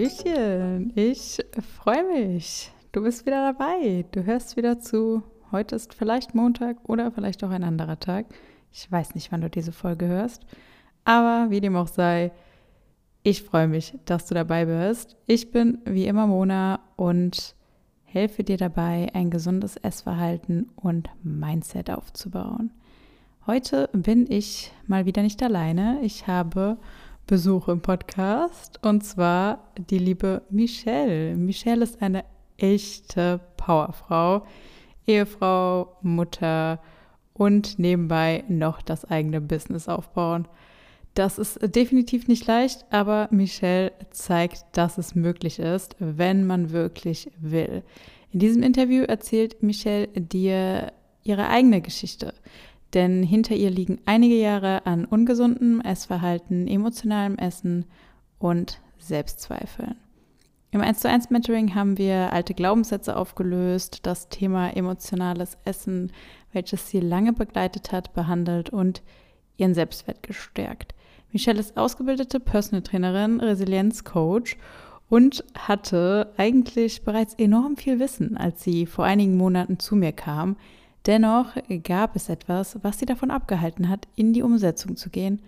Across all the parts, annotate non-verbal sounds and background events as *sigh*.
Hallöchen, ich freue mich. Du bist wieder dabei. Du hörst wieder zu. Heute ist vielleicht Montag oder vielleicht auch ein anderer Tag. Ich weiß nicht, wann du diese Folge hörst. Aber wie dem auch sei, ich freue mich, dass du dabei bist. Ich bin wie immer Mona und helfe dir dabei, ein gesundes Essverhalten und Mindset aufzubauen. Heute bin ich mal wieder nicht alleine. Ich habe Besuch im Podcast und zwar die liebe Michelle. Michelle ist eine echte Powerfrau, Ehefrau, Mutter und nebenbei noch das eigene Business aufbauen. Das ist definitiv nicht leicht, aber Michelle zeigt, dass es möglich ist, wenn man wirklich will. In diesem Interview erzählt Michelle dir ihre eigene Geschichte. Denn hinter ihr liegen einige Jahre an ungesundem Essverhalten, emotionalem Essen und Selbstzweifeln. Im 1 zu 1 Mentoring haben wir alte Glaubenssätze aufgelöst, das Thema emotionales Essen, welches sie lange begleitet hat, behandelt und ihren Selbstwert gestärkt. Michelle ist ausgebildete Personal Trainerin, Resilienzcoach und hatte eigentlich bereits enorm viel Wissen, als sie vor einigen Monaten zu mir kam, Dennoch gab es etwas, was sie davon abgehalten hat, in die Umsetzung zu gehen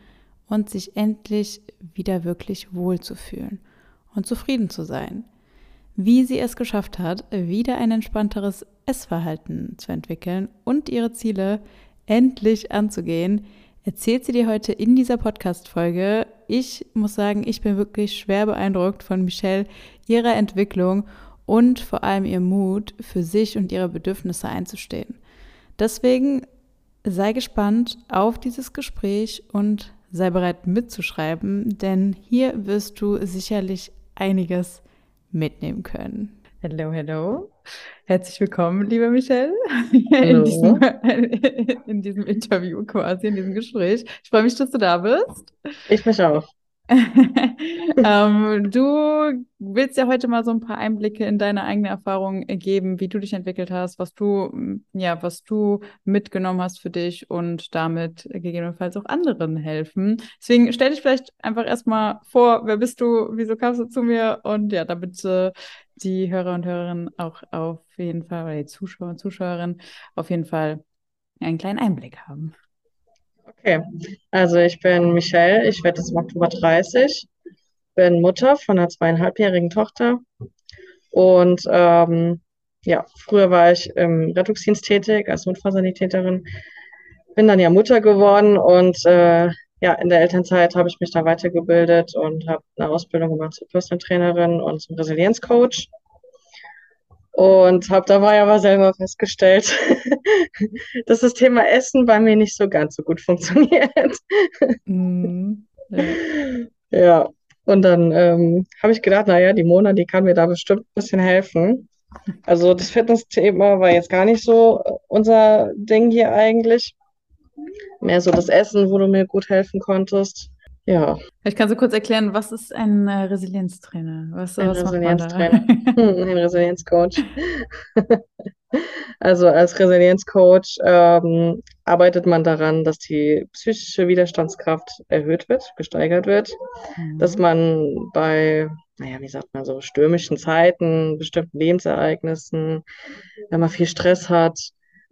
und sich endlich wieder wirklich wohlzufühlen und zufrieden zu sein. Wie sie es geschafft hat, wieder ein entspannteres Essverhalten zu entwickeln und ihre Ziele endlich anzugehen, erzählt sie dir heute in dieser Podcast-Folge. Ich muss sagen, ich bin wirklich schwer beeindruckt von Michelle, ihrer Entwicklung und vor allem ihr Mut, für sich und ihre Bedürfnisse einzustehen. Deswegen sei gespannt auf dieses Gespräch und sei bereit mitzuschreiben, denn hier wirst du sicherlich einiges mitnehmen können. Hello, hello. Herzlich willkommen, liebe Michelle, *laughs* in diesem, in diesem Interview quasi, in diesem Gespräch. Ich freue mich, dass du da bist. Ich mich auch. *laughs* *laughs* ähm, du willst ja heute mal so ein paar Einblicke in deine eigene Erfahrung geben, wie du dich entwickelt hast, was du, ja, was du mitgenommen hast für dich und damit gegebenenfalls auch anderen helfen. Deswegen stell dich vielleicht einfach erstmal vor, wer bist du, wieso kamst du zu mir und ja, damit äh, die Hörer und Hörerinnen auch auf jeden Fall, oder die Zuschauer und Zuschauerinnen auf jeden Fall einen kleinen Einblick haben. Okay, also ich bin Michelle, ich werde jetzt im Oktober 30, bin Mutter von einer zweieinhalbjährigen Tochter und ähm, ja, früher war ich im Rettungsdienst tätig als Notfallsanitäterin, bin dann ja Mutter geworden und äh, ja, in der Elternzeit habe ich mich da weitergebildet und habe eine Ausbildung gemacht zur Personal Trainerin und zum Resilienzcoach. Und habe dabei aber selber festgestellt, *laughs* dass das Thema Essen bei mir nicht so ganz so gut *laughs* funktioniert. Mm, ja. *laughs* ja. und dann ähm, habe ich gedacht, naja, die Mona, die kann mir da bestimmt ein bisschen helfen. Also das Fitnessthema war jetzt gar nicht so unser Ding hier eigentlich. Mehr so das Essen, wo du mir gut helfen konntest. Ja. Ich kann so kurz erklären, was ist ein äh, Resilienztrainer? Was, ein was Resilienztrainer. *laughs* *laughs* Ein Resilienzcoach. *laughs* also als Resilienzcoach ähm, arbeitet man daran, dass die psychische Widerstandskraft erhöht wird, gesteigert wird, mhm. dass man bei, naja, wie sagt man so, stürmischen Zeiten, bestimmten Lebensereignissen, wenn man viel Stress hat,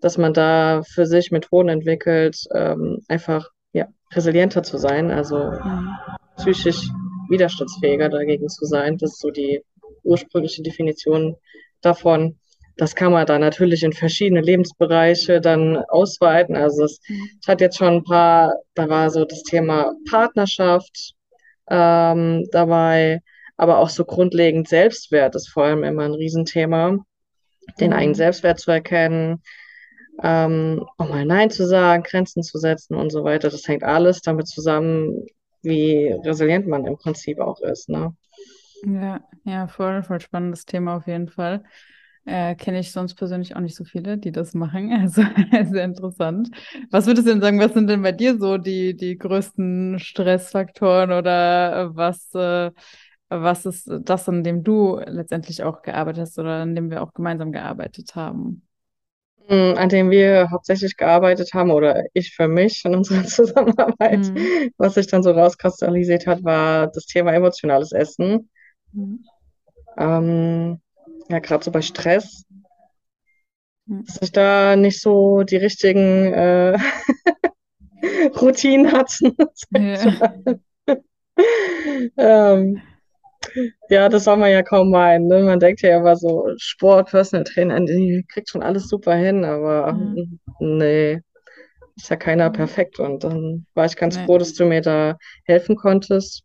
dass man da für sich Methoden entwickelt, ähm, einfach ja, resilienter zu sein, also mhm. psychisch widerstandsfähiger dagegen zu sein. Das ist so die ursprüngliche Definition davon. Das kann man dann natürlich in verschiedene Lebensbereiche dann ausweiten. Also es, mhm. ich hatte jetzt schon ein paar, da war so das Thema Partnerschaft ähm, dabei, aber auch so grundlegend Selbstwert ist vor allem immer ein Riesenthema, den mhm. eigenen Selbstwert zu erkennen, ähm, auch mal Nein zu sagen, Grenzen zu setzen und so weiter. Das hängt alles damit zusammen, wie resilient man im Prinzip auch ist. Ne? Ja, ja, voll, voll spannendes Thema auf jeden Fall. Äh, Kenne ich sonst persönlich auch nicht so viele, die das machen. *laughs* Also sehr interessant. Was würdest du denn sagen, was sind denn bei dir so die, die größten Stressfaktoren oder was, äh, was ist das, an dem du letztendlich auch gearbeitet hast oder an dem wir auch gemeinsam gearbeitet haben? Hm, an dem wir hauptsächlich gearbeitet haben, oder ich für mich in unserer *laughs* Zusammenarbeit, mhm. was sich dann so rauskristallisiert hat, war das Thema emotionales Essen. Mhm. Ähm, ja, gerade so bei Stress, mhm. dass ich da nicht so die richtigen äh, *laughs* Routinen hatte. *laughs* Ja. ähm, ja, das soll man ja kaum meinen. Ne? Man denkt ja immer so, Sport, Personal Trainer, die kriegt schon alles super hin, aber mhm. nee, ist ja keiner perfekt. Und dann war ich ganz nee. froh, dass du mir da helfen konntest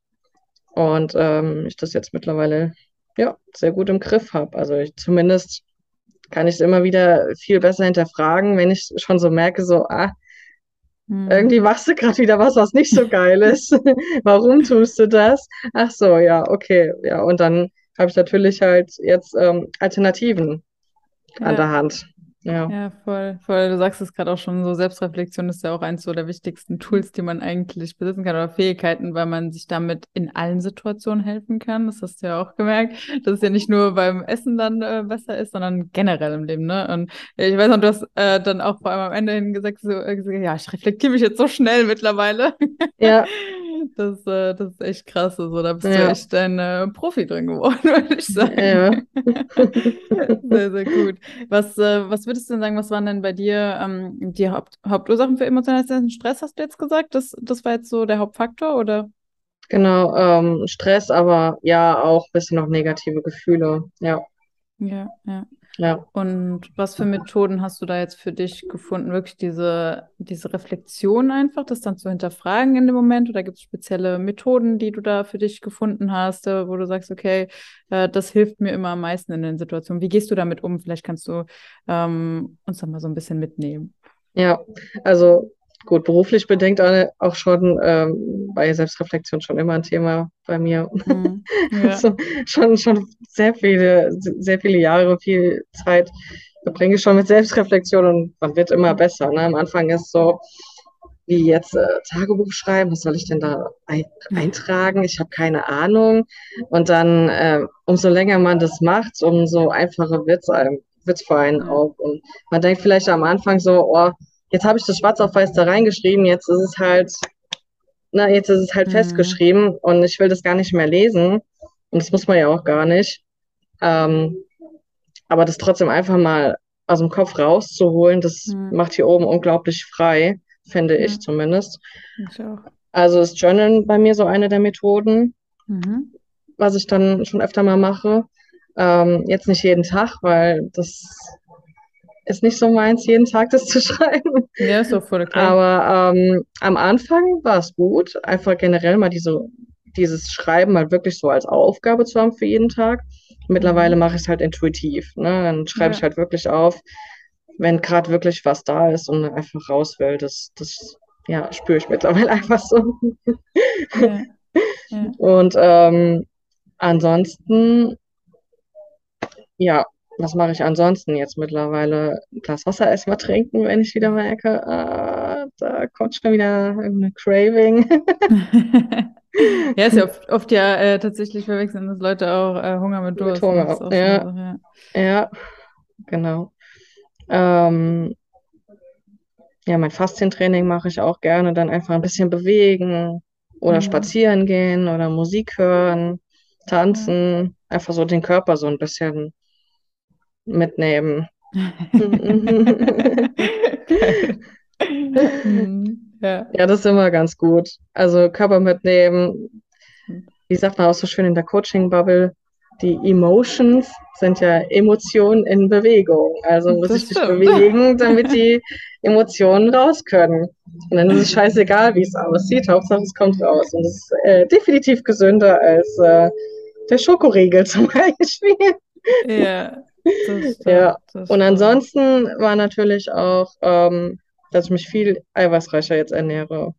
und ähm, ich das jetzt mittlerweile ja sehr gut im Griff habe. Also ich zumindest kann ich es immer wieder viel besser hinterfragen, wenn ich schon so merke, so, ah, hm. irgendwie machst du gerade wieder was, was nicht so geil ist. *laughs* Warum tust du das? Ach so, ja, okay, ja. Und dann habe ich natürlich halt jetzt ähm, Alternativen ja. an der Hand. Ja. ja, voll, voll. Du sagst es gerade auch schon, so Selbstreflexion ist ja auch eins so der wichtigsten Tools, die man eigentlich besitzen kann oder Fähigkeiten, weil man sich damit in allen Situationen helfen kann. Das hast du ja auch gemerkt, dass es ja nicht nur beim Essen dann äh, besser ist, sondern generell im Leben. Ne? Und ich weiß noch, du hast äh, dann auch vor allem am Ende hin gesagt, so, äh, ja, ich reflektiere mich jetzt so schnell mittlerweile. Ja. *laughs* Das, äh, das ist echt krass. Also, da bist ja. du echt ein äh, Profi drin geworden, *laughs* würde ich sagen. Ja. *laughs* sehr, sehr gut. Was, äh, was würdest du denn sagen, was waren denn bei dir ähm, die Haupt Hauptursachen für emotionalen Stress, hast du jetzt gesagt? Das, das war jetzt so der Hauptfaktor, oder? Genau, ähm, Stress, aber ja, auch ein bisschen noch negative Gefühle. Ja. Ja, ja. Ja. Und was für Methoden hast du da jetzt für dich gefunden? Wirklich diese, diese Reflexion einfach, das dann zu hinterfragen in dem Moment? Oder gibt es spezielle Methoden, die du da für dich gefunden hast, äh, wo du sagst, okay, äh, das hilft mir immer am meisten in den Situationen? Wie gehst du damit um? Vielleicht kannst du ähm, uns da mal so ein bisschen mitnehmen. Ja, also gut, beruflich bedingt auch schon ähm, bei Selbstreflexion schon immer ein Thema bei mir. Mhm. *laughs* Ja. also schon, schon sehr viele, sehr viele Jahre, viel Zeit verbringe ich schon mit Selbstreflexion und man wird immer besser. Ne? Am Anfang ist so, wie jetzt äh, Tagebuch schreiben, was soll ich denn da ein eintragen? Ich habe keine Ahnung. Und dann, äh, umso länger man das macht, umso einfacher wird es vor allem auch. Und man denkt vielleicht am Anfang so, oh, jetzt habe ich das schwarz auf weiß da reingeschrieben, jetzt ist es halt, na, jetzt ist es halt mhm. festgeschrieben und ich will das gar nicht mehr lesen. Und das muss man ja auch gar nicht. Ähm, aber das trotzdem einfach mal aus dem Kopf rauszuholen, das mhm. macht hier oben unglaublich frei, finde ich zumindest. Ich auch. Also ist Journalen bei mir so eine der Methoden, mhm. was ich dann schon öfter mal mache. Ähm, jetzt nicht jeden Tag, weil das ist nicht so meins, jeden Tag das zu *laughs* schreiben. Ja, ist doch voll klar. Aber ähm, am Anfang war es gut, einfach generell mal diese, dieses Schreiben mal wirklich so als Aufgabe zu haben für jeden Tag. Mittlerweile mache ich es halt intuitiv. Ne? Dann schreibe ja. ich halt wirklich auf, wenn gerade wirklich was da ist und einfach raus will. Das, das ja, spüre ich mittlerweile *laughs* einfach so. Ja. *laughs* Ja. Und ähm, ansonsten, ja, was mache ich ansonsten jetzt mittlerweile? Ein Glas Wasser erstmal trinken, wenn ich wieder merke, ah, da kommt schon wieder eine Craving. *laughs* ja, ist ja oft, oft ja äh, tatsächlich verwechseln das Leute auch äh, Hunger mit Durst. Mit Hunger, auch, ja, so, ja. ja. genau. Ähm, ja, mein Faszientraining mache ich auch gerne, dann einfach ein bisschen bewegen oder mhm. spazieren gehen oder Musik hören, tanzen, einfach so den Körper so ein bisschen mitnehmen. ja. ja, das ist immer ganz gut. Also Körper mitnehmen. Wie sagt man auch so schön in der Coaching-Bubble, die Emotions sind ja Emotionen in Bewegung. Also muss das ich mich bewegen, damit die Emotionen raus können. Und dann ist es scheißegal, wie es aussieht. Hauptsache es kommt raus. Und das ist äh, definitiv gesünder als äh, der Schokoriegel zum *laughs* Beispiel. Ja, *laughs* ja, und ansonsten war natürlich auch, ähm, dass ich mich viel eiweißreicher jetzt ernähre.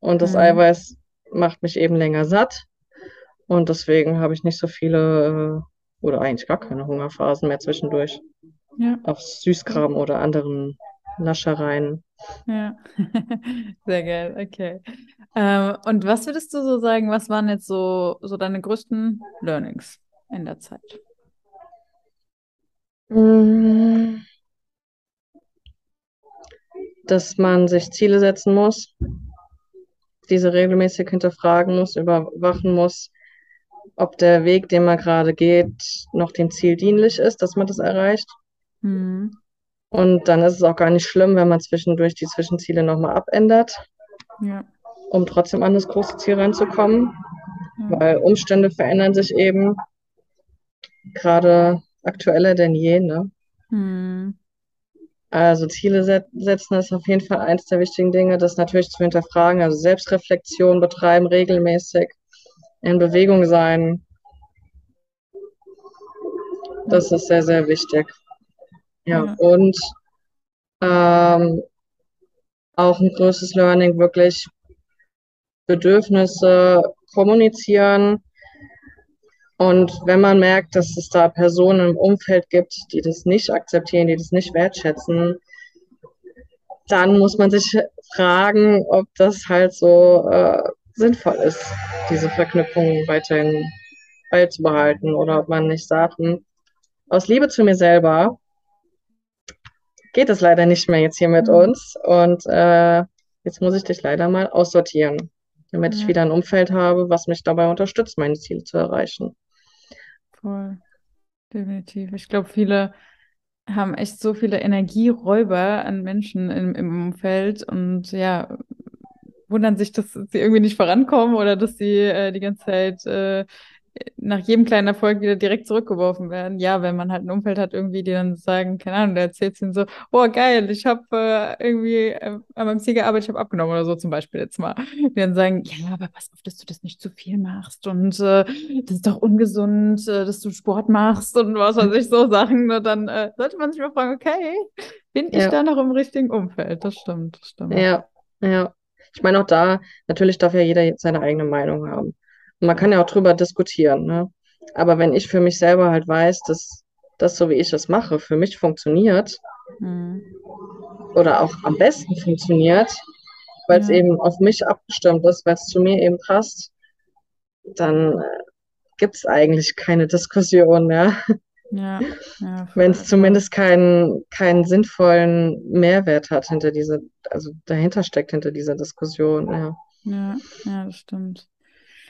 Und das mhm. Eiweiß macht mich eben länger satt. Und deswegen habe ich nicht so viele äh, oder eigentlich gar keine Hungerphasen mehr zwischendurch. Ja. Auf Süßkram oder anderen Naschereien. Ja, *laughs* sehr geil, okay. Ähm, und was würdest du so sagen, was waren jetzt so, so deine größten Learnings in der Zeit? Mm. Dass man sich Ziele setzen muss, diese regelmäßig hinterfragen muss, überwachen muss ob der Weg, den man gerade geht, noch dem Ziel dienlich ist, dass man das erreicht. Mhm. Und dann ist es auch gar nicht schlimm, wenn man zwischendurch die Zwischenziele nochmal abändert, Ja. um trotzdem an das große Ziel ranzukommen. Ja. Weil Umstände verändern sich eben gerade aktueller denn je, ne? Mhm. Also Ziele set setzen ist auf jeden Fall eins der wichtigen Dinge, das natürlich zu hinterfragen, also Selbstreflexion betreiben, regelmäßig in Bewegung sein. Das ist sehr, sehr wichtig. Ja, Ja. und ähm, auch ein größtes Learning, wirklich Bedürfnisse kommunizieren. Und wenn man merkt, dass es da Personen im Umfeld gibt, die das nicht akzeptieren, die das nicht wertschätzen, dann muss man sich fragen, ob das halt so äh, sinnvoll ist, diese Verknüpfung weiterhin beizubehalten oder ob man nicht sagt, hm, aus Liebe zu mir selber geht es leider nicht mehr jetzt hier mit Mhm. uns und äh, jetzt muss ich dich leider mal aussortieren, damit ich Ja. wieder ein Umfeld habe, was mich dabei unterstützt, meine Ziele zu erreichen. Voll. Definitiv. Ich glaube, viele haben echt so viele Energieräuber an Menschen im, im Umfeld und ja, wundern sich, dass sie irgendwie nicht vorankommen oder dass sie äh, die ganze Zeit äh, nach jedem kleinen Erfolg wieder direkt zurückgeworfen werden. Ja, wenn man halt ein Umfeld hat, irgendwie, die dann sagen, keine Ahnung, der erzählt ihnen so, oh geil, ich habe äh, irgendwie äh, an meinem Ziel gearbeitet, ich habe abgenommen oder so zum Beispiel jetzt mal. Die dann sagen, ja, aber pass auf, dass du das nicht zu viel machst und äh, das ist doch ungesund, äh, dass du Sport machst und was weiß ich, so *laughs* Sachen. Und dann äh, sollte man sich mal fragen, okay, bin ich Ja. da noch im richtigen Umfeld? Das stimmt, das stimmt. Ja, ja. Ich meine auch da, natürlich darf ja jeder jetzt seine eigene Meinung haben. Und man kann ja auch drüber diskutieren, ne? Aber wenn ich für mich selber halt weiß, dass das, so wie ich es mache, für mich funktioniert Mhm. oder auch am besten funktioniert, weil es Ja. eben auf mich abgestimmt ist, weil es zu mir eben passt, dann äh, gibt es eigentlich keine Diskussion, ja. Ja, ja, *laughs* Wenn es zumindest keinen, keinen sinnvollen Mehrwert hat hinter diese, also dahinter steckt hinter dieser Diskussion, ja. Ja, ja, das stimmt.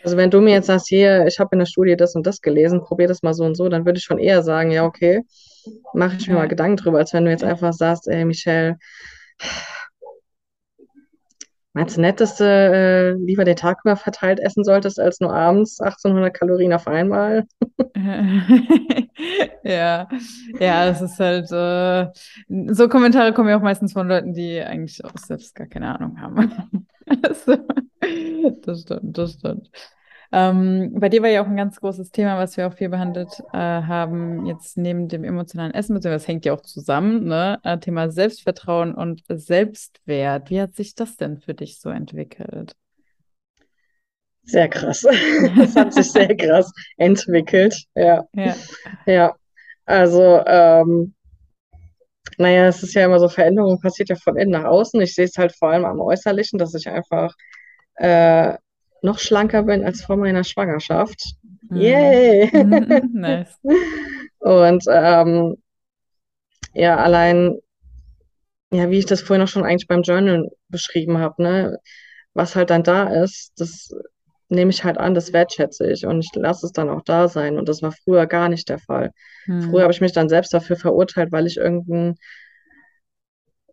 Also wenn du mir jetzt sagst, hier, ich habe in der Studie das und das gelesen, probier das mal so und so, dann würde ich schon eher sagen, ja, okay, mache ich mir mal Gedanken drüber, als wenn du jetzt einfach sagst, ey, Michelle, meinst du nicht, dass du äh, lieber den Tag über verteilt essen solltest, als nur abends 1800 Kalorien auf einmal? *laughs* Ja, ja, es ist halt, äh, so Kommentare kommen ja auch meistens von Leuten, die eigentlich auch selbst gar keine Ahnung haben. *laughs* Also, das stimmt, das stimmt. Ähm, bei dir war ja auch ein ganz großes Thema, was wir auch viel behandelt äh, haben, jetzt neben dem emotionalen Essen, beziehungsweise das hängt ja auch zusammen, ne? Äh, Thema Selbstvertrauen und Selbstwert. Wie hat sich das denn für dich so entwickelt? Sehr krass. *laughs* Das hat sich sehr krass entwickelt. Ja, Ja, ja. Also, ähm, naja, es ist ja immer so, Veränderung passiert ja von innen nach außen. Ich sehe es halt vor allem am Äußerlichen, dass ich einfach äh, noch schlanker bin als vor meiner Schwangerschaft. Mhm. Yay! *laughs* Nice. Und ähm, ja, allein, ja, wie ich das vorhin auch schon eigentlich beim Journal beschrieben habe, ne, was halt dann da ist, das nehme ich halt an, das wertschätze ich und ich lasse es dann auch da sein. Und das war früher gar nicht der Fall. Früher Hm. habe ich mich dann selbst dafür verurteilt, weil ich irgendein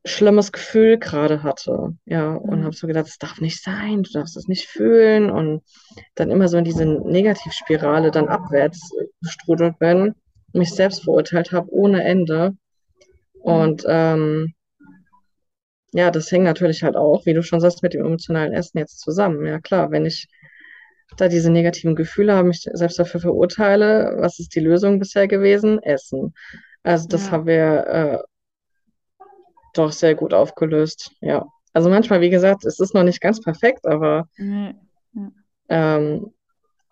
schlimmes Gefühl gerade hatte. Ja, und Hm. habe so gedacht, das darf nicht sein, du darfst es nicht fühlen. Und dann immer so in diese Negativspirale dann abwärts gestrudelt bin, mich selbst verurteilt habe ohne Ende. Und ähm, ja, das hängt natürlich halt auch, wie du schon sagst, mit dem emotionalen Essen jetzt zusammen. Ja, klar, wenn ich da diese negativen Gefühle habe, mich selbst dafür verurteile, was ist die Lösung bisher gewesen? Essen. Also das Ja. haben wir äh, doch sehr gut aufgelöst. Ja. Also manchmal, wie gesagt, es ist noch nicht ganz perfekt, aber Nee. Ja. ähm,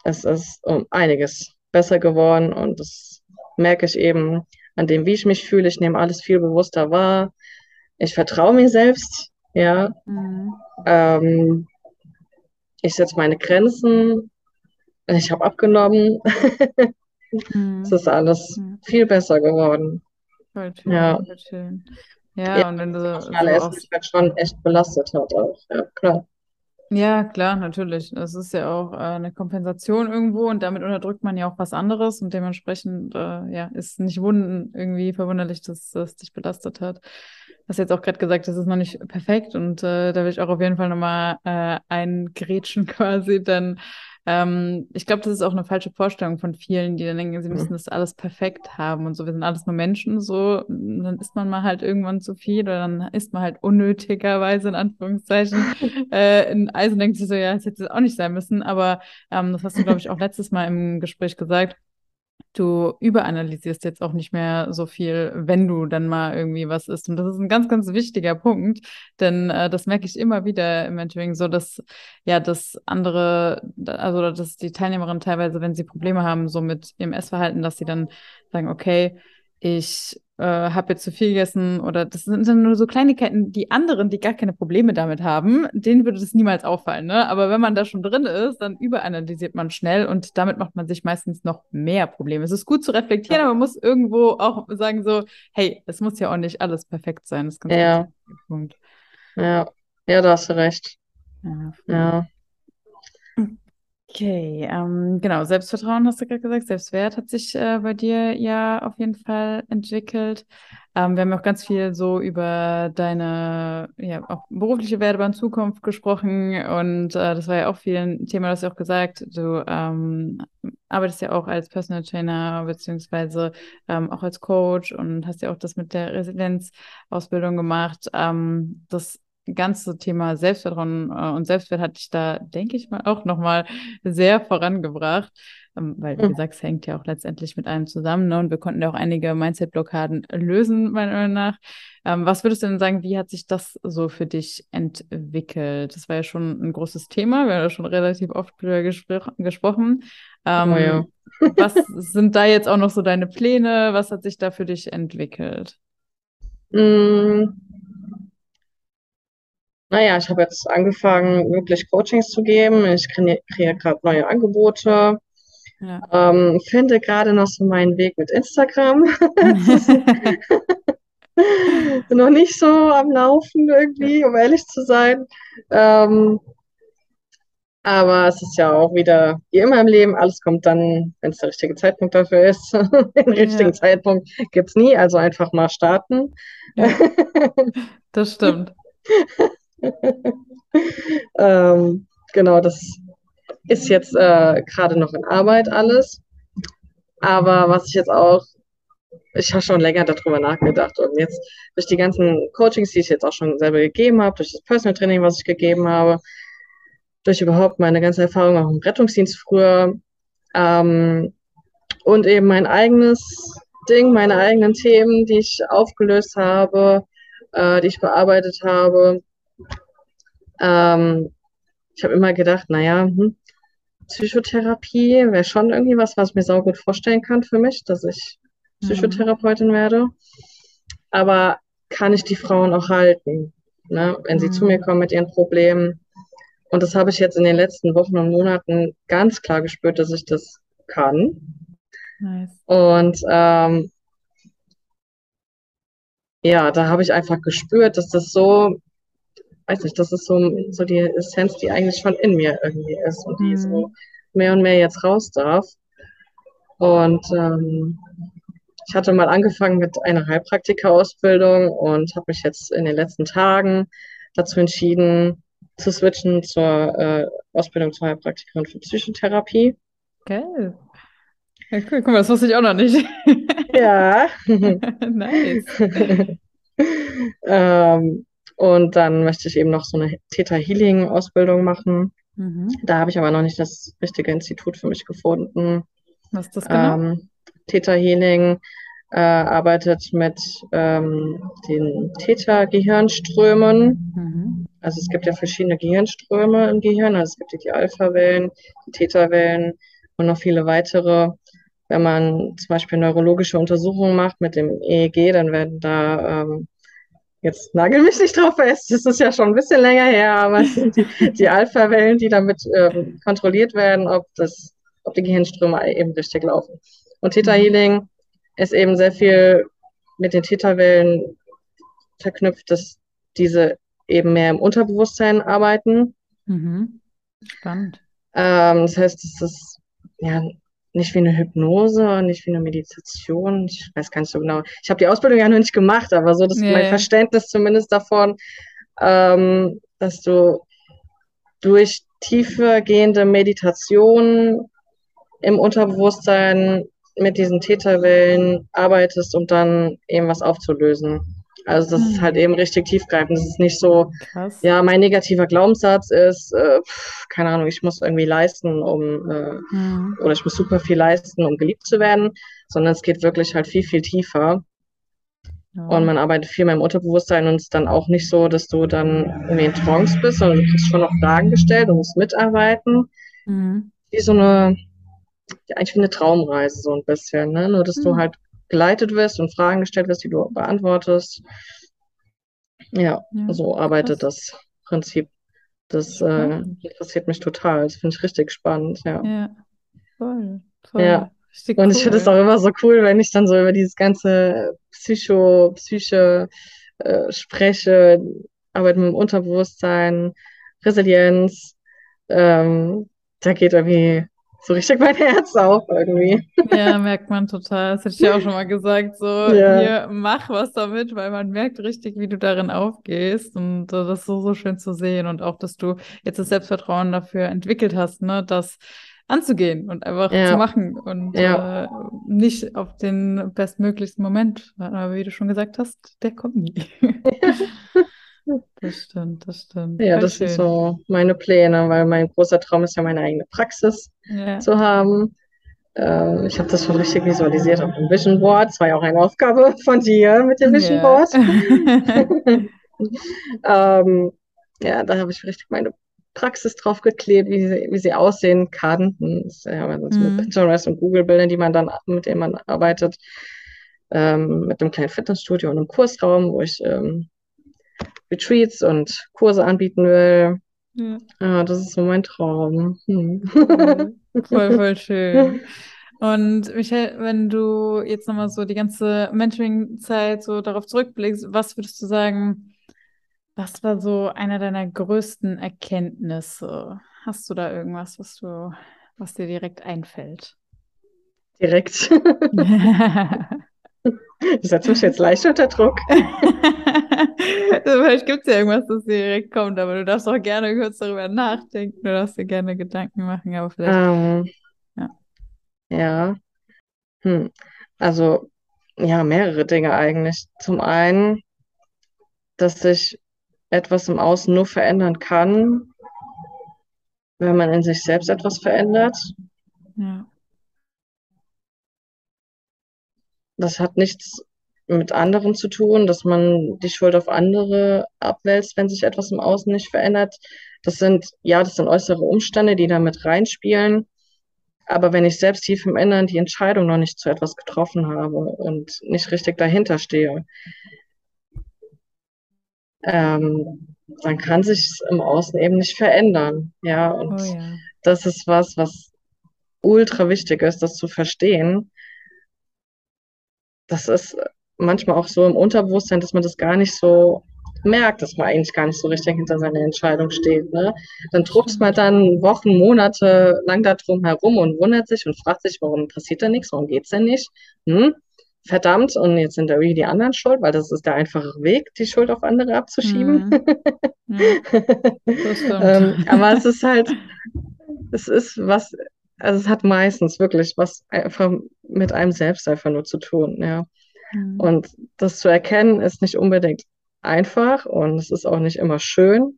es ist um einiges besser geworden und das merke ich eben an dem, wie ich mich fühle. Ich nehme alles viel bewusster wahr. Ich vertraue mir selbst, ja. Mhm. Ähm, ich setze meine Grenzen. Ich habe abgenommen. *laughs* Mhm. Es ist alles Mhm. viel besser geworden. Voll schön, Ja. voll schön. Ja, Ja, und wenn du so, Essen halt schon echt belastet hat auch. Ja, klar. Ja, klar, natürlich. Das ist ja auch äh, eine Kompensation irgendwo und damit unterdrückt man ja auch was anderes und dementsprechend äh, ja, ist nicht wunden irgendwie verwunderlich, dass das dich belastet hat. Du hast jetzt auch gerade gesagt, das ist noch nicht perfekt und äh, da will ich auch auf jeden Fall nochmal äh, eingrätschen *laughs* quasi, denn ähm, ich glaube, das ist auch eine falsche Vorstellung von vielen, die dann denken, sie müssen das alles perfekt haben und so. Wir sind alles nur Menschen, so. Dann isst man mal halt irgendwann zu viel oder dann isst man halt unnötigerweise, in Anführungszeichen, *laughs* äh, in Eis und denkt sich so, ja, das hätte es auch nicht sein müssen. Aber ähm, das hast du, glaube ich, auch letztes Mal im Gespräch gesagt du überanalysierst jetzt auch nicht mehr so viel, wenn du dann mal irgendwie was isst. Und das ist ein ganz, ganz wichtiger Punkt, denn äh, das merke ich immer wieder im Mentoring so, dass ja, das andere, also dass die Teilnehmerinnen teilweise, wenn sie Probleme haben, so mit ihrem Essverhalten, dass sie dann sagen, okay, ich äh, habe jetzt zu viel gegessen oder das sind dann nur so Kleinigkeiten, die anderen, die gar keine Probleme damit haben, denen würde das niemals auffallen. Ne? Aber wenn man da schon drin ist, dann überanalysiert man schnell und damit macht man sich meistens noch mehr Probleme. Es ist gut zu reflektieren, aber man muss irgendwo auch sagen so, hey, es muss ja auch nicht alles perfekt sein. Das ist ganz Ja, Punkt. ja, ja, da hast du recht. Ja, Ja. Okay, ähm, genau, Selbstvertrauen hast du gerade gesagt, Selbstwert hat sich äh, bei dir ja auf jeden Fall entwickelt. Ähm, wir haben auch ganz viel so über deine ja, auch berufliche Werdebahn Zukunft gesprochen und äh, das war ja auch viel ein Thema, das du auch gesagt. Du ähm, arbeitest ja auch als Personal Trainer beziehungsweise ähm, auch als Coach und hast ja auch das mit der Residenzausbildung gemacht. Ähm, das ganze Thema Selbstvertrauen äh, und Selbstwert hat dich da, denke ich mal, auch nochmal sehr vorangebracht. Ähm, weil, wie Mhm. gesagt, es hängt ja auch letztendlich mit allem zusammen. Ne? Und wir konnten ja auch einige Mindset-Blockaden lösen, meiner Meinung nach. Ähm, was würdest du denn sagen, wie hat sich das so für dich entwickelt? Das war ja schon ein großes Thema. Wir haben ja schon relativ oft darüber gespr gesprochen. Oh ja. Ähm, *laughs* was sind da jetzt auch noch so deine Pläne? Was hat sich da für dich entwickelt? Mm, Naja, ich habe jetzt angefangen, wirklich Coachings zu geben. Ich kreiere gerade neue Angebote. Ja. Ähm, finde gerade noch so meinen Weg mit Instagram. Ist *laughs* *laughs* noch nicht so am Laufen irgendwie, um ehrlich zu sein. Ähm, aber es ist ja auch wieder, wie immer im Leben, alles kommt dann, wenn es der richtige Zeitpunkt dafür ist. *laughs* Den richtigen Ja, Zeitpunkt gibt es nie, also einfach mal starten. ja, das stimmt. *laughs* Ähm, genau, das ist jetzt äh, gerade noch in Arbeit alles. Aber was ich jetzt auch, ich habe schon länger darüber nachgedacht und jetzt durch die ganzen Coachings, die ich jetzt auch schon selber gegeben habe, durch das Personal Training, was ich gegeben habe, durch überhaupt meine ganze Erfahrung auch im Rettungsdienst früher ähm, und eben mein eigenes Ding, meine eigenen Themen, die ich aufgelöst habe, äh, die ich bearbeitet habe. Ähm, ich habe immer gedacht, naja, hm, Psychotherapie wäre schon irgendwie was, was ich mir saugut vorstellen kann für mich, dass ich Mhm. Psychotherapeutin werde. Aber kann ich die Frauen auch halten, ne, wenn sie zu mir Mhm. kommen mit ihren Problemen? Und das habe ich jetzt in den letzten Wochen und Monaten ganz klar gespürt, dass ich das kann. Nice. Und ähm, ja, da habe ich einfach gespürt, dass das so, weiß nicht, das ist so, so die Essenz, die eigentlich schon in mir irgendwie ist und die so Mhm. mehr und mehr jetzt raus darf. Und ähm, ich hatte mal angefangen mit einer Heilpraktika-Ausbildung und habe mich jetzt in den letzten Tagen dazu entschieden, zu switchen zur äh, Ausbildung zur Heilpraktikerin für Psychotherapie. Geil. Ja, cool. Guck mal, das wusste ich auch noch nicht. Ja. *laughs* Nice. *laughs* Ähm, und dann möchte ich eben noch so eine Theta Healing Ausbildung machen. Mhm. Da habe ich aber noch nicht das richtige Institut für mich gefunden. Was ist das genau? Ähm, Theta Healing äh, arbeitet mit ähm, den Theta-Gehirnströmen. Mhm. Also es gibt ja verschiedene Gehirnströme im Gehirn. Also es gibt die Alpha-Wellen, die Theta-Wellen und noch viele weitere. Wenn man zum Beispiel neurologische Untersuchungen macht mit dem EEG, dann werden da, ähm, jetzt nagel mich nicht drauf fest, das ist ja schon ein bisschen länger her, aber es *laughs* sind die, die Alpha-Wellen, die damit ähm, kontrolliert werden, ob das, ob die Gehirnströme eben richtig laufen. Und Theta. Healing ist eben sehr viel mit den Theta-Wellen verknüpft, dass diese eben mehr im Unterbewusstsein arbeiten. Mhm. Spannend. Ähm, das heißt, es ist ja nicht wie eine Hypnose, nicht wie eine Meditation. Ich weiß gar nicht so genau. Ich habe die Ausbildung ja noch nicht gemacht, aber so das Ja, mein. Verständnis zumindest davon, ähm, dass du durch tiefer gehende Meditation im Unterbewusstsein mit diesen Täterwellen arbeitest, um dann eben was aufzulösen. Also das ist halt Hm. eben richtig tiefgreifend. Das ist nicht so, Krass. ja, mein negativer Glaubenssatz ist, äh, pf, keine Ahnung, ich muss irgendwie leisten, um, äh, Mhm. oder ich muss super viel leisten, um geliebt zu werden, sondern es geht wirklich halt viel, viel tiefer. Ja. Und man arbeitet viel mehr im Unterbewusstsein und es ist dann auch nicht so, dass du dann irgendwie in Trance bist, sondern du kriegst schon noch Fragen gestellt und musst mitarbeiten. Mhm. Wie so eine, ja, eigentlich wie eine Traumreise, so ein bisschen, ne? Nur, dass du Hm. halt geleitet wirst und Fragen gestellt wirst, die du beantwortest. Ja, Ja, so arbeitet krass. das Prinzip. Das äh, interessiert mich total. Das finde ich richtig spannend, ja. Ja, voll, Ja. voll. Richtig Und ich finde es auch immer so cool, wenn ich dann so über dieses ganze Psycho, Psyche äh, spreche, Arbeit mit dem Unterbewusstsein, Resilienz. Ähm, da geht irgendwie so richtig mein Herz auf irgendwie. Ja, merkt man total. Das hätte ich ja auch schon mal gesagt. So, Ja. hier, mach was damit, weil man merkt richtig, wie du darin aufgehst. Und äh, das ist so, so schön zu sehen. Und auch, dass du jetzt das Selbstvertrauen dafür entwickelt hast, ne, das anzugehen und einfach Ja. zu machen und Ja. äh, nicht auf den bestmöglichsten Moment. Aber wie du schon gesagt hast, der kommt nie. *laughs* *laughs* Das stimmt, das stimmt. Ja, Voll das sind schön. so meine Pläne, weil mein großer Traum ist ja, meine eigene Praxis Ja. zu haben. Ähm, ich habe das schon richtig visualisiert auf dem Vision Board. Das war ja auch eine Aufgabe von dir mit dem Vision Ja. Board. *laughs* *laughs* Ähm, ja, da habe ich richtig meine Praxis draufgeklebt, wie sie, wie sie aussehen kann. Ja mit Mhm. Pinterest und Google-Bildern, die man dann, mit denen man arbeitet. Ähm, mit einem kleinen Fitnessstudio und einem Kursraum, wo ich ähm, Retreats und Kurse anbieten will. Ja. Ja, das ist so mein Traum. Hm. Voll, *laughs* voll, voll schön. Und Michael, wenn du jetzt nochmal so die ganze Mentoring-Zeit so darauf zurückblickst, was würdest du sagen, was war so einer deiner größten Erkenntnisse? Hast du da irgendwas, was du, was dir direkt einfällt? Direkt. *laughs* *laughs* Ich setze mich jetzt leicht unter Druck. *laughs* Vielleicht gibt es ja irgendwas, das dir direkt kommt, aber du darfst auch gerne kurz darüber nachdenken, du darfst dir gerne Gedanken machen, aber vielleicht, Ähm, Ja. ja. Hm. Also, ja, mehrere Dinge eigentlich. Zum einen, dass sich etwas im Außen nur verändern kann, wenn man in sich selbst etwas verändert. ja, Das hat nichts mit anderen zu tun, dass man die Schuld auf andere abwälzt, wenn sich etwas im Außen nicht verändert. Das sind, ja, das sind äußere Umstände, die da mit reinspielen. Aber wenn ich selbst tief im Inneren die Entscheidung noch nicht zu etwas getroffen habe und nicht richtig dahinter stehe, ähm, dann kann sich im Außen eben nicht verändern. Ja, oh und ja, das ist was, was ultra wichtig ist, das zu verstehen. Das ist manchmal auch so im Unterbewusstsein, dass man das gar nicht so merkt, dass man eigentlich gar nicht so richtig hinter seiner Entscheidung steht. Ne? Dann druckst man dann Wochen, Monate lang da drum herum und wundert sich und fragt sich, warum passiert da nichts, warum geht's denn nicht? Hm? Verdammt, und jetzt sind da irgendwie die anderen schuld, weil das ist der einfache Weg, die Schuld auf andere abzuschieben. Mhm. *laughs* Stimmt. Ähm, aber es ist halt, es ist was, also es hat meistens wirklich was einfach mit einem selbst einfach nur zu tun, ja. Mhm. Und das zu erkennen ist nicht unbedingt einfach und es ist auch nicht immer schön.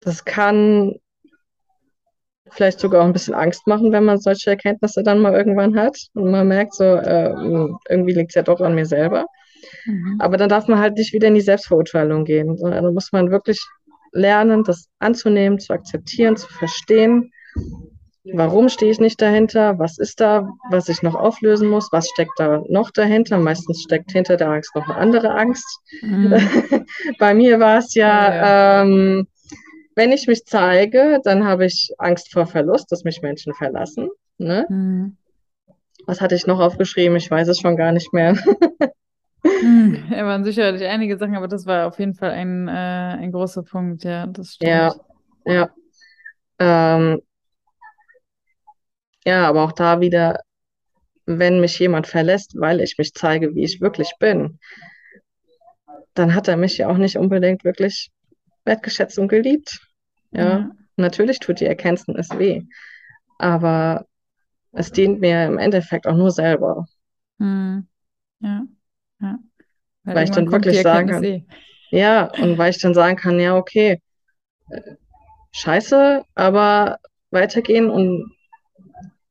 Das kann vielleicht sogar auch ein bisschen Angst machen, wenn man solche Erkenntnisse dann mal irgendwann hat und man merkt so, äh, irgendwie liegt es ja doch an mir selber. Mhm. Aber dann darf man halt nicht wieder in die Selbstverurteilung gehen, sondern da muss man wirklich lernen, das anzunehmen, zu akzeptieren, zu verstehen. Warum stehe ich nicht dahinter? Was ist da, was ich noch auflösen muss? Was steckt da noch dahinter? Meistens steckt hinter der Angst noch eine andere Angst. Mhm. *laughs* Bei mir war es ja, Ja. ähm, wenn ich mich zeige, dann habe ich Angst vor Verlust, dass mich Menschen verlassen. Ne? Mhm. Was hatte ich noch aufgeschrieben? Ich weiß es schon gar nicht mehr. *laughs* *laughs* Hm, er waren sicherlich einige Sachen, aber das war auf jeden Fall ein, äh, ein großer Punkt, ja, das stimmt. Ja, ja. Ähm, ja, aber auch da wieder, wenn mich jemand verlässt, weil ich mich zeige, wie ich wirklich bin, dann hat er mich ja auch nicht unbedingt wirklich wertgeschätzt und geliebt. Ja, Ja. natürlich tut die Erkenntnis weh, aber es dient mir im Endeffekt auch nur selber, Hm. Ja. Ja. Weil weil ich dann wirklich sagen kann, eh. ja, und weil ich dann sagen kann, ja, okay, scheiße, aber weitergehen und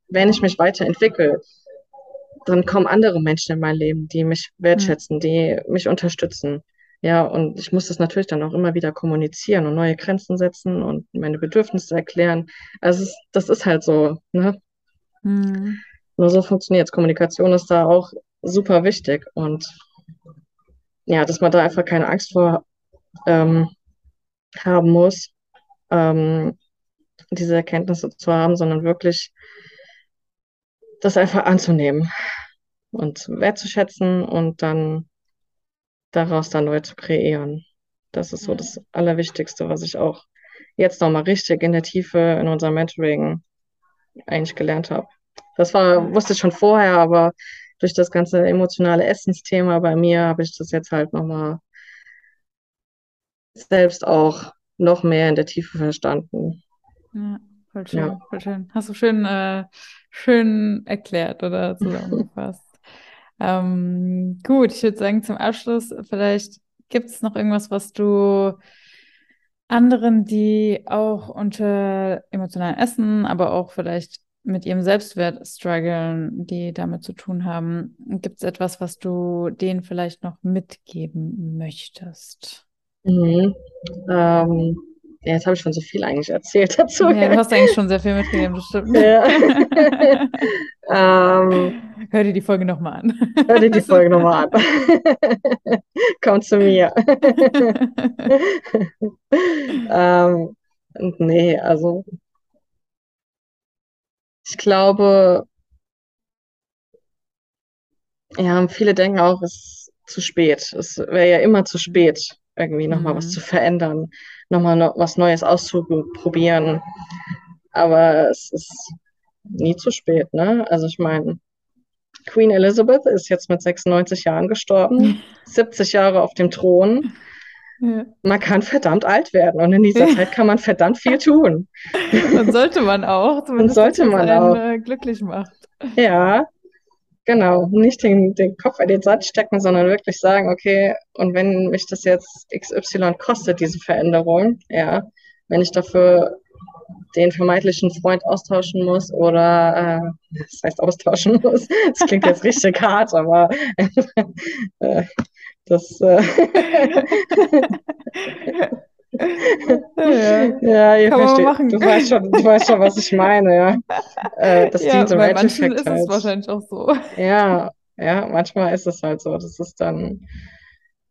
wenn ich mich weiterentwickle, dann kommen andere Menschen in mein Leben, die mich Hm. wertschätzen, die mich unterstützen. Ja, und ich muss das natürlich dann auch immer wieder kommunizieren und neue Grenzen setzen und meine Bedürfnisse erklären. Also es, das ist halt so, ne? Hm. Nur so funktioniert Kommunikation ist da auch super wichtig und ja, dass man da einfach keine Angst vor ähm, haben muss, ähm, diese Erkenntnisse zu haben, sondern wirklich das einfach anzunehmen und wertzuschätzen und dann daraus dann neu zu kreieren. Das ist so Ja. das Allerwichtigste, was ich auch jetzt nochmal richtig in der Tiefe in unserem Mentoring eigentlich gelernt habe. Das war, wusste ich schon vorher, aber durch das ganze emotionale Essensthema bei mir habe ich das jetzt halt nochmal selbst auch noch mehr in der Tiefe verstanden. Ja, voll Ja. schön, voll schön. Hast du schön, äh, schön erklärt oder zusammengefasst. *laughs* Ähm, gut, ich würde sagen, zum Abschluss, vielleicht gibt es noch irgendwas, was du anderen, die auch unter emotionalen Essen, aber auch vielleicht mit ihrem Selbstwert strugglen, die damit zu tun haben. Gibt es etwas, was du denen vielleicht noch mitgeben möchtest? Mhm. Ähm, ja, jetzt habe ich schon so viel eigentlich erzählt *laughs* dazu. Ja, du hast eigentlich schon sehr viel mitgegeben, das stimmt. Ja. *laughs* ähm, Hör dir die Folge nochmal an. hör dir die Folge nochmal an. *laughs* Komm zu mir. ähm, nee, also ich glaube, ja, viele denken auch, es ist zu spät. Es wäre ja immer zu spät, irgendwie nochmal was Mhm. zu verändern, nochmal no was Neues auszuprobieren. Aber es ist nie zu spät, ne? Also ich meine, Queen Elizabeth ist jetzt mit 96 Jahren gestorben, 70 Jahre auf dem Thron. Ja. Man kann verdammt alt werden und in dieser Zeit kann man verdammt viel tun. *laughs* Und sollte man auch, zumindest sollte man auch. äh, glücklich macht. Ja, genau. Nicht den, den Kopf in den Sand stecken, sondern wirklich sagen, okay, und wenn mich das jetzt XY kostet, diese Veränderung, ja, wenn ich dafür den vermeintlichen Freund austauschen muss oder, äh, das heißt austauschen *laughs* muss, das klingt jetzt richtig *laughs* hart, aber äh, das, äh, *laughs* Ja, ihr Kann versteht, machen. du weißt schon, du weißt schon, was ich meine, ja. Äh, das ja, dient im bei manchen ist es halt. wahrscheinlich auch so. Ja, ja, manchmal ist es halt so. Das ist dann,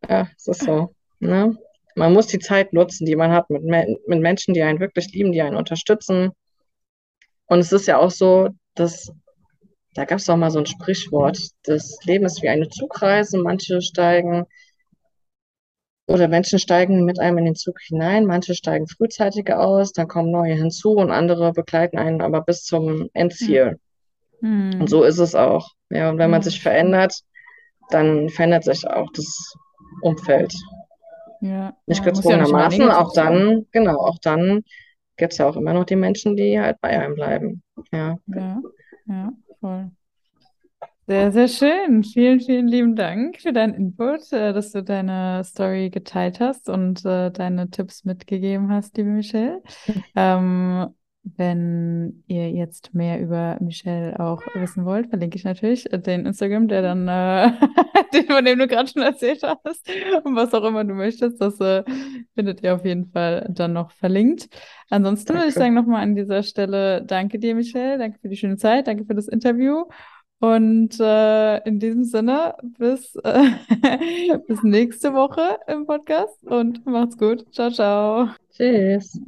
ja, es ist so. Ne? Man muss die Zeit nutzen, die man hat mit, mit Menschen, die einen wirklich lieben, die einen unterstützen. Und es ist ja auch so, dass, da gab es auch mal so ein Sprichwort, das Leben ist wie eine Zugreise. Manche steigen oder Menschen steigen mit einem in den Zug hinein, manche steigen frühzeitiger aus, dann kommen neue hinzu und andere begleiten einen aber bis zum Endziel. Und Hm. so ist es auch. Ja, und wenn man Ja, sich verändert, dann verändert sich auch das Umfeld. Ja, Nicht muss ja nicht gezwungenermaßen, auch dann, genau, auch dann gibt es ja auch immer noch die Menschen, die halt bei einem bleiben. Ja, Ja, ja, voll. Sehr, sehr schön. Vielen, vielen lieben Dank für deinen Input, äh, dass du deine Story geteilt hast und äh, deine Tipps mitgegeben hast, liebe Michelle. *laughs* Ähm, wenn ihr jetzt mehr über Michelle auch wissen wollt, verlinke ich natürlich den Instagram, der dann, äh, *laughs* den, von dem du gerade schon erzählt hast und was auch immer du möchtest, das äh, findet ihr auf jeden Fall dann noch verlinkt. Ansonsten würde ich danke. sagen nochmal an dieser Stelle, danke dir, Michelle, danke für die schöne Zeit, danke für das Interview. Und äh, in diesem Sinne, bis, äh, *laughs* bis nächste Woche im Podcast und macht's gut. Ciao, ciao. Tschüss.